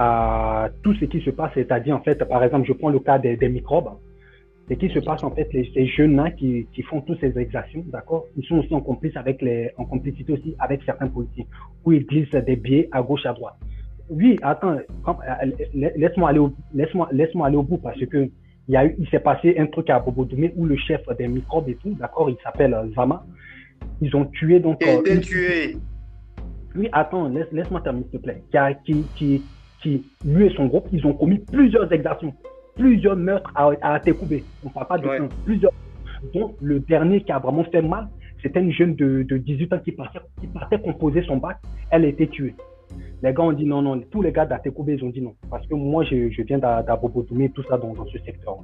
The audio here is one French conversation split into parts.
à tout ce qui se passe, c'est-à-dire en fait, par exemple, je prends le cas des, microbes. Ce qui se passe en fait, les, ces jeunes-là qui, qui, font toutes ces exactions, d'accord, ils sont aussi en complice avec les, en complicité aussi avec certains politiques, où ils glissent des biais à gauche à droite. Oui, attends, laisse-moi aller, au, laisse-moi, laisse-moi aller au bout parce que il y a eu, il s'est passé un truc à Bobo Doumé où le chef des microbes et tout, d'accord, il s'appelle Zama. Ils ont tué donc. Il a été tué. Oui, attends, laisse, laisse-moi terminer s'il te plaît. Qui, qui, qui, lui et son groupe, ils ont commis plusieurs exactions, plusieurs meurtres à, à Tekoubé. On ne parle pas de ouais. plusieurs. Donc, le dernier qui a vraiment fait mal, c'était une jeune de, de 18 ans qui partait, qui partait composer son bac. Elle a été tuée. Les gars ont dit non, non. Tous les gars d'Atekoubé, ils ont dit non. Parce que moi, je, je viens d'Abobotoumé, tout ça dans, dans ce secteur.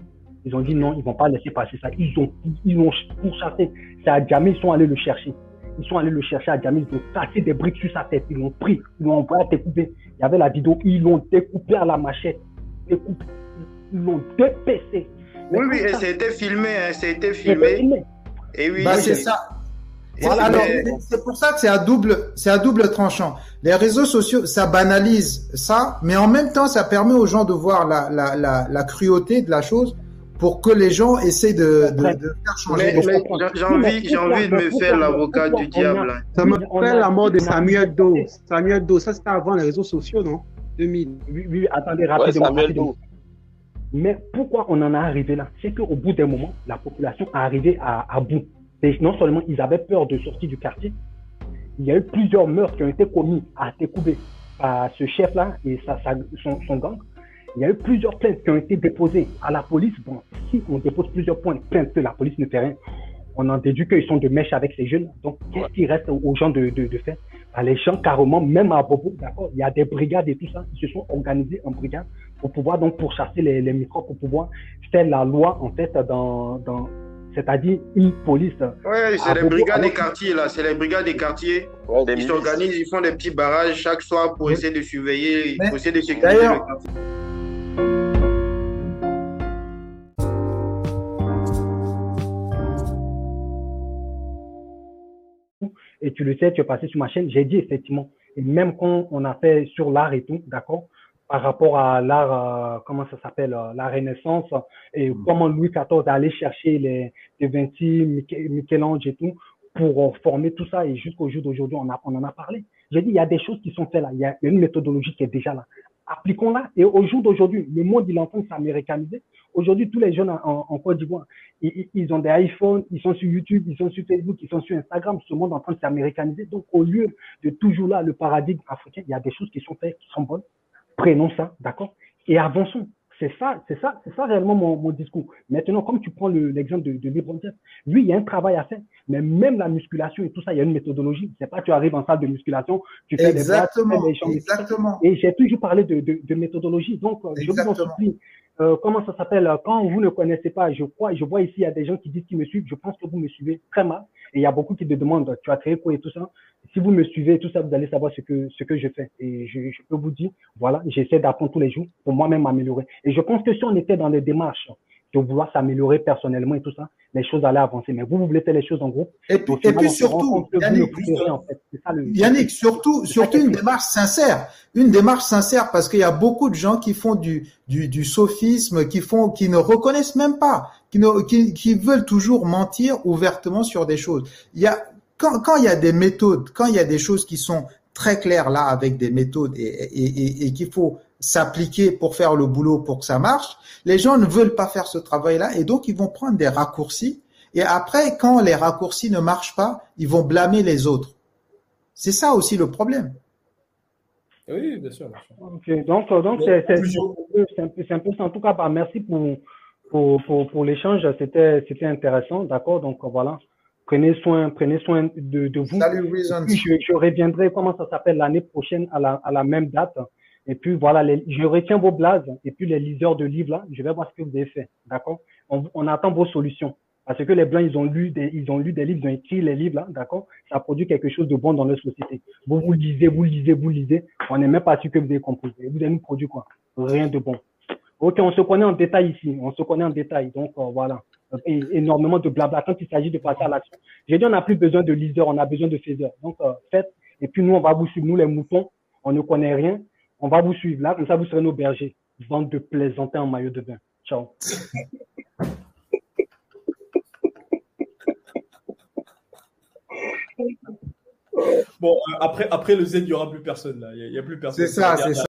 Ils ont dit non, ils vont pas laisser passer ça. Ils ont, ils ont pourchassé. C'est à Djamé, ils sont allés le chercher. Ils sont allés le chercher à Djamé, ils ont cassé des briques sur sa tête. Ils l'ont pris, ils l'ont envoyé à découper. Il y avait la vidéo, ils l'ont découpé à la machette. Découpé. Ils l'ont dépecé. Oui, oui, et c'était filmé, hein, c'était filmé. filmé. Et oui, bah, c'est ça. Voilà, alors, c'est pour ça que c'est à double, c'est à double tranchant. Les réseaux sociaux, ça banalise ça, mais en même temps, ça permet aux gens de voir la, la, la, la cruauté de la chose pour que les gens essaient de, de, de faire changer. J'ai envie, j'ai envie de me faire l'avocat du diable. Hein. Ça me rappelle la mort de Samuel Doe. Samuel Doe, ça c'était avant les réseaux sociaux, non? 2000. Oui, oui, attendez, rapidement. Ouais, rapidement. Mais pourquoi on en est arrivé là? C'est qu'au bout d'un moment, la population est arrivée à, à bout. Et non seulement ils avaient peur de sortir du quartier, il y a eu plusieurs meurtres qui ont été commis à Tekoubé par ce chef-là et sa, sa, son, son gang. Il y a eu plusieurs plaintes qui ont été déposées à la police. Bon, si on dépose plusieurs points de plainte que la police ne fait rien, on en déduit qu'ils sont de mèche avec ces jeunes. Donc, qu'est-ce qui reste aux gens de, de, de faire? Bah, Les gens, carrément, même à Bobo, d'accord, il y a des brigades et tout ça, ils se sont organisés en brigade pour pouvoir donc pourchasser les, les microbes, pour pouvoir faire la loi, en fait, dans, dans, c'est-à-dire une police. Oui, c'est les brigades des quartiers, là. C'est les brigades des quartiers. Ouais, ils s'organisent, ils font des petits barrages chaque soir pour essayer de surveiller, pour essayer de sécuriser le quartier. Et tu le sais, tu es passé sur ma chaîne, j'ai dit effectivement, et même quand on a fait sur l'art et tout, d'accord, par rapport à l'art, euh, comment ça s'appelle, euh, la Renaissance, et mm. comment Louis XIV allait chercher les, les Vinci, Michel-Ange et tout, pour euh, former tout ça, et jusqu'au jour d'aujourd'hui, on, on en a parlé. J'ai dit, il y a des choses qui sont faites là, il y a une méthodologie qui est déjà là. Appliquons-la, et au jour d'aujourd'hui, le monde, il est en train de s'américaniser. Aujourd'hui, tous les jeunes en, Côte d'Ivoire, ils, ils, ont des iPhones, ils sont sur YouTube, ils sont sur Facebook, ils sont sur Instagram. Ce monde est en train de s'américaniser. Donc, au lieu de toujours là, le paradigme africain, il y a des choses qui sont faites, qui sont bonnes prenons ça, d'accord, et avançons. C'est ça, c'est ça, c'est ça réellement mon, mon, discours. Maintenant, comme tu prends l'exemple de, de LeBron James, lui, il y a un travail à faire, mais même la musculation et tout ça, il y a une méthodologie. C'est pas tu arrives en salle de musculation, tu fais exactement, des bras, tu fais des jambes. Exactement. Et j'ai toujours parlé de, de, de méthodologie. Donc, exactement. je vous en supplie, euh, comment ça s'appelle Quand vous ne connaissez pas, je crois, je vois ici, il y a des gens qui disent qu'ils me suivent. Je pense que vous me suivez très mal. Et il y a beaucoup qui te demandent, tu as créé quoi et tout ça. Si vous me suivez, tout ça, vous allez savoir ce que ce que je fais. Et je, je peux vous dire, voilà, j'essaie d'apprendre tous les jours pour moi-même m'améliorer. Et je pense que si on était dans les démarches de vouloir s'améliorer personnellement et tout ça, les choses allaient avancer. Mais vous, vous voulez faire les choses en groupe. Et puis, et puis surtout, Yannick, en fait. ça, le, Yannick, surtout, surtout une démarche sincère. Une démarche sincère parce qu'il y a beaucoup de gens qui font du, du, du sophisme, qui font, qui ne reconnaissent même pas, qui, ne, qui, qui veulent toujours mentir ouvertement sur des choses. Il y a, quand, quand il y a des méthodes, quand il y a des choses qui sont très claires là avec des méthodes et, et, et, et qu'il faut s'appliquer pour faire le boulot pour que ça marche, les gens ne veulent pas faire ce travail-là et donc ils vont prendre des raccourcis. Et après, quand les raccourcis ne marchent pas, ils vont blâmer les autres. C'est ça aussi le problème. Oui, bien sûr. Bien sûr. Okay. Donc, donc c'est un, un, peu ça. En tout cas, bah, merci pour, pour, pour, pour l'échange. C'était intéressant. D'accord. Donc, voilà. Prenez soin, prenez soin de, de vous. Salut, je, je reviendrai, comment ça s'appelle, l'année prochaine à la, à la même date. Et puis voilà, les, je retiens vos blazes et puis les liseurs de livres là, je vais voir ce que vous avez fait, d'accord? On, on, attend vos solutions parce que les blancs ils ont lu des, ils ont lu des livres, ils ont écrit les livres là, d'accord? Ça produit quelque chose de bon dans leur société. Vous vous lisez, vous lisez, vous lisez, on n'est même pas sûr que vous avez compris. vous avez nous produit quoi? Rien de bon. Ok, on se connaît en détail ici, on se connaît en détail, donc euh, voilà. Et, énormément de blabla quand il s'agit de passer à l'action. J'ai dit on n'a plus besoin de liseurs, on a besoin de faiseurs. Donc euh, faites et puis nous on va vous suivre, nous les moutons, on ne connaît rien On va vous suivre là, comme ça vous serez nos bergers. Vente de plaisanter en maillot de bain. Ciao. Bon, euh, après, après le Z, il n'y aura plus personne là. Il n'y a, a, plus personne. C'est ça, c'est ça.